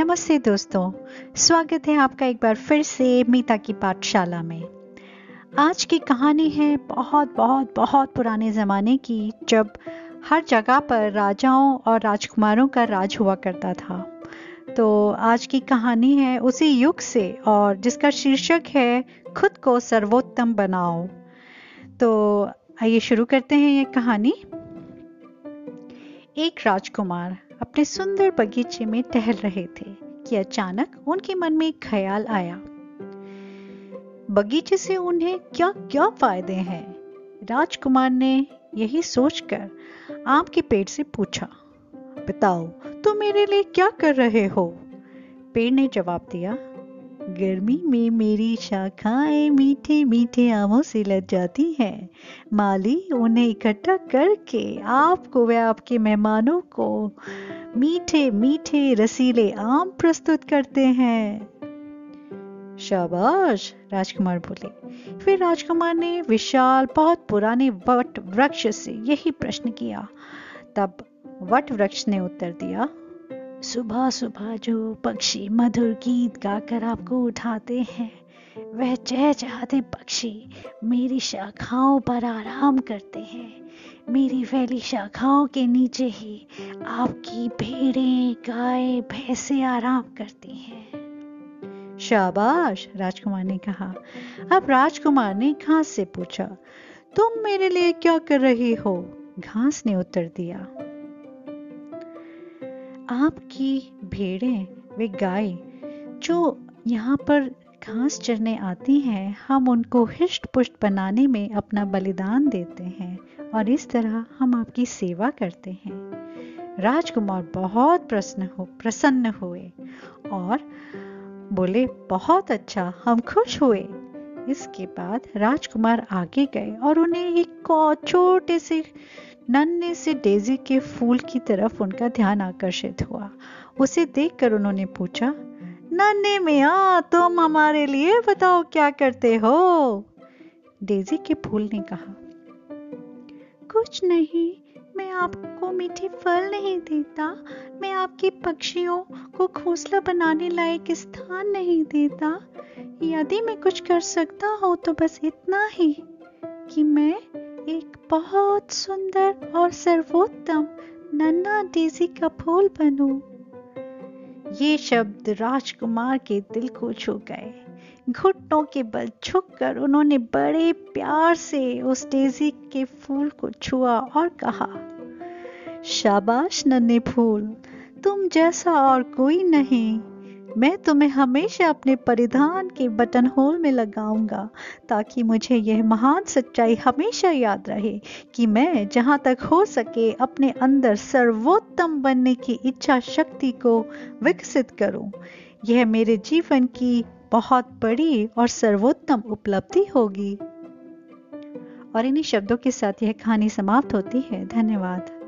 नमस्ते दोस्तों, स्वागत है आपका एक बार फिर से मीता की पाठशाला में। आज की कहानी है बहुत बहुत बहुत पुराने ज़माने की, जब हर जगह पर राजाओं और राजकुमारों का राज हुआ करता था। तो आज की कहानी है उसी युग से और जिसका शीर्षक है, खुद को सर्वोत्तम बनाओ। तो आइए शुरू करते हैं ये कहानी। एक राजकुमार अपने सुंदर बगीचे में टहल रहे थे। कि अचानक उनके मन में एक ख्याल आया। बगीचे से उन्हें क्या क्या फ़ायदे हैं? राजकुमार ने यही सोचकर आम के पेड़ से पूछा, बताओ, तुम मेरे लिए क्या कर रहे हो? पेड़ ने जवाब दिया गर्मी में मेरी शाखाएँ मीठे मीठे आमों से लग जाती हैं। माली, उन्हें इकट्ठा करके आपको व आपके मेहमानों को मीठे मीठे रसीले आम प्रस्तुत करते हैं। शाबाश, राजकुमार बोले। फिर राजकुमार ने विशाल, बहुत पुराने वट वृक्ष से यही प्रश्न किया। तब वट वृक्ष ने उत्तर दिया सुबह सुबह जो पक्षी मधुर गीत गाकर आपको उठाते हैं, वह चहचहाते पक्षी मेरी शाखाओं पर आराम करते हैं। मेरी फैली शाखाओं के नीचे ही आपकी भेड़ें, गाय, भैंसे आराम करती हैं। शाबाश, राजकुमार ने कहा। अब राजकुमार ने घास से पूछा, तुम मेरे लिए क्या कर रही हो? घास ने उत्तर दिया आपकी भेड़ें वे गाय जो यहाँ पर घास चरने आती हैं, हम उनको हिष्ट पुष्ट बनाने में अपना बलिदान देते हैं और इस तरह हम आपकी सेवा करते हैं। राजकुमार बहुत प्रसन्न हो, प्रसन्न हुए और बोले, बहुत अच्छा हम खुश हुए। इसके बाद राजकुमार आगे गए और उन्हें एक छोटे से नन्हे से डेजी के फूल की तरफ़ उनका ध्यान आकर्षित हुआ। उसे देखकर उन्होंने पूछा, नन्हे मिया, तुम हमारे लिए बताओ क्या करते हो? डेजी के फूल ने कहा, कुछ नहीं, मैं आपको मीठे फल नहीं देता। मैं आपके पक्षियों को घोंसला बनाने लायक स्थान नहीं देता। यदि मैं कुछ कर सकता हूँ तो बस इतना ही कि मैं एक बहुत सुंदर और सर्वोत्तम नन्ना डेजी का फूल बनू। ये शब्द राजकुमार के दिल को छू गए। घुटनों के बल झुक कर उन्होंने बड़े प्यार से उस डेजी के फूल को छुआ और कहा, शाबाश नन्हे फूल, तुम जैसा और कोई नहीं। मैं तुम्हें हमेशा अपने परिधान के बटन होल में लगाऊँगा, ताकि मुझे यह महान सच्चाई हमेशा याद रहे कि मैं जहाँ तक हो सके अपने अंदर सर्वोत्तम बनने की इच्छा शक्ति को विकसित करूँ। यह मेरे जीवन की बहुत बड़ी और सर्वोत्तम उपलब्धि होगी। और इन्हीं शब्दों के साथ यह कहानी समाप्त होती है। धन्यवाद।